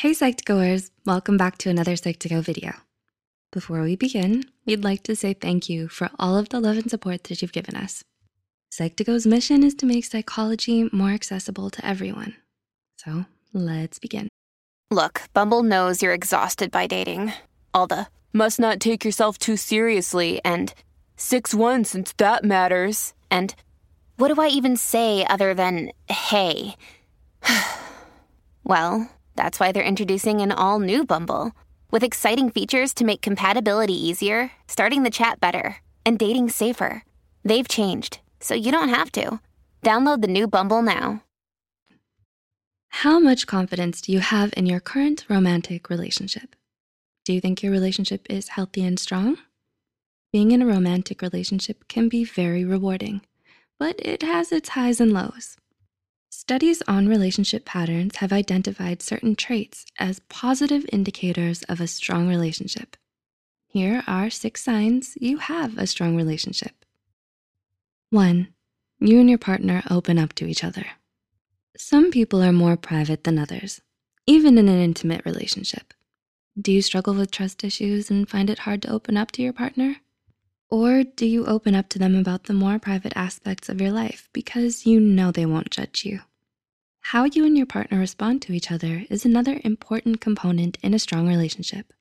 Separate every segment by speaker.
Speaker 1: Hey Psych2Goers, welcome back to another Psych2Go video. Before we begin, we'd like to say thank you for all of the love and support that you've given us. Psych2Go's mission is to make psychology more accessible to everyone. So let's begin.
Speaker 2: Look, Bumble knows you're exhausted by dating. All the must not take yourself too seriously and 6-1 since that matters. And what do I even say other than hey? well, that's why they're introducing an all new Bumble with exciting features to make compatibility easier, starting the chat better, and dating safer. They've changed, so you don't have to. Download the new Bumble now.
Speaker 1: How much confidence do you have in your current romantic relationship? Do you think your relationship is healthy and strong? Being in a romantic relationship can be very rewarding, but it has its highs and lows. Studies on relationship patterns have identified certain traits as positive indicators of a strong relationship. Here are six signs you have a strong relationship. One, you and your partner open up to each other. Some people are more private than others, even in an intimate relationship. Do you struggle with trust issues and find it hard to open up to your partner? Or do you open up to them about the more private aspects of your life because you know they won't judge you? How you and your partner respond to each other is another important component in a strong relationship.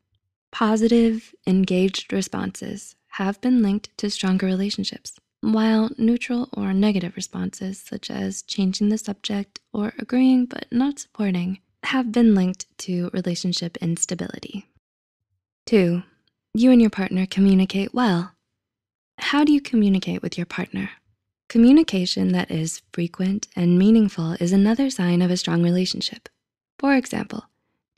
Speaker 1: Positive, engaged responses have been linked to stronger relationships, while neutral or negative responses, such as changing the subject or agreeing but not supporting, have been linked to relationship instability. Two, you and your partner communicate well. How do you communicate with your partner? Communication that is frequent and meaningful is another sign of a strong relationship. For example,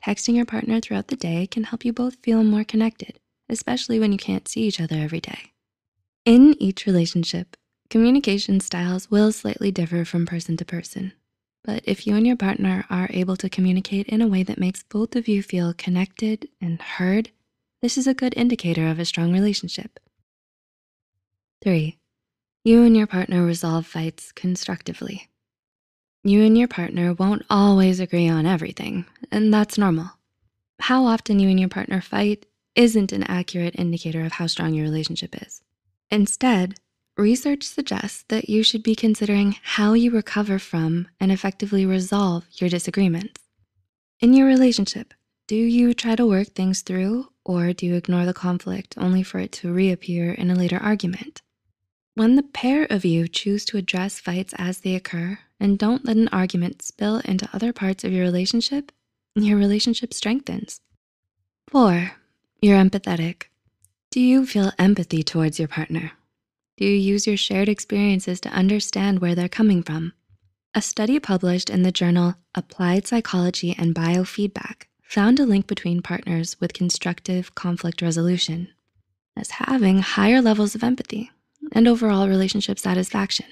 Speaker 1: texting your partner throughout the day can help you both feel more connected, especially when you can't see each other every day. In each relationship, communication styles will slightly differ from person to person. But if you and your partner are able to communicate in a way that makes both of you feel connected and heard, this is a good indicator of a strong relationship. Three, you and your partner resolve fights constructively. You and your partner won't always agree on everything, and that's normal. How often you and your partner fight isn't an accurate indicator of how strong your relationship is. Instead, research suggests that you should be considering how you recover from and effectively resolve your disagreements. In your relationship, do you try to work things through or do you ignore the conflict only for it to reappear in a later argument? When the pair of you choose to address fights as they occur and don't let an argument spill into other parts of your relationship, your relationship strengthens. Four, you're empathetic. Do you feel empathy towards your partner? Do you use your shared experiences to understand where they're coming from? A study published in the journal Applied Psychology and Biofeedback found a link between partners with constructive conflict resolution as having higher levels of empathy and overall relationship satisfaction.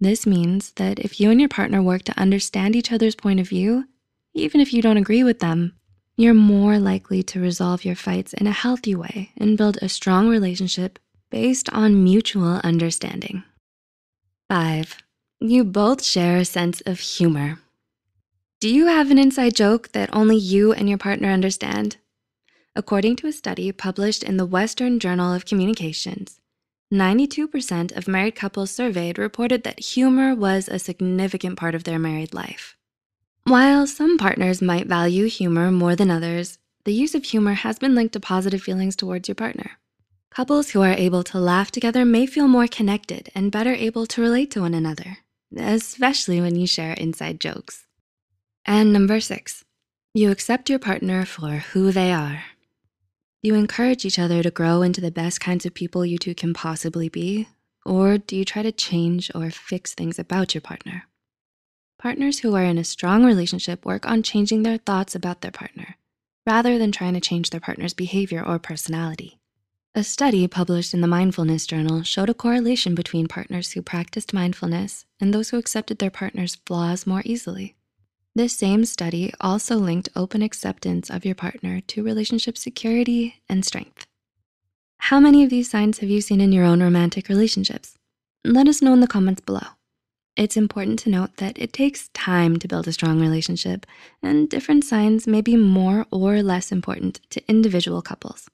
Speaker 1: This means that if you and your partner work to understand each other's point of view, even if you don't agree with them, you're more likely to resolve your fights in a healthy way and build a strong relationship based on mutual understanding. Five, you both share a sense of humor. Do you have an inside joke that only you and your partner understand? According to a study published in the Western Journal of Communications, 92% of married couples surveyed reported that humor was a significant part of their married life. While some partners might value humor more than others, the use of humor has been linked to positive feelings towards your partner. Couples who are able to laugh together may feel more connected and better able to relate to one another, especially when you share inside jokes. And number six, you accept your partner for who they are. You encourage each other to grow into the best kinds of people you two can possibly be, or do you try to change or fix things about your partner? Partners who are in a strong relationship work on changing their thoughts about their partner, rather than trying to change their partner's behavior or personality. A study published in the Mindfulness Journal showed a correlation between partners who practiced mindfulness and those who accepted their partner's flaws more easily. This same study also linked open acceptance of your partner to relationship security and strength. How many of these signs have you seen in your own romantic relationships? Let us know in the comments below. It's important to note that it takes time to build a strong relationship, and different signs may be more or less important to individual couples.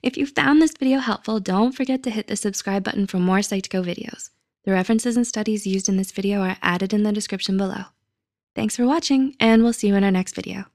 Speaker 1: If you found this video helpful, don't forget to hit the subscribe button for more Psych2Go videos. The references and studies used in this video are added in the description below. Thanks for watching, and we'll see you in our next video.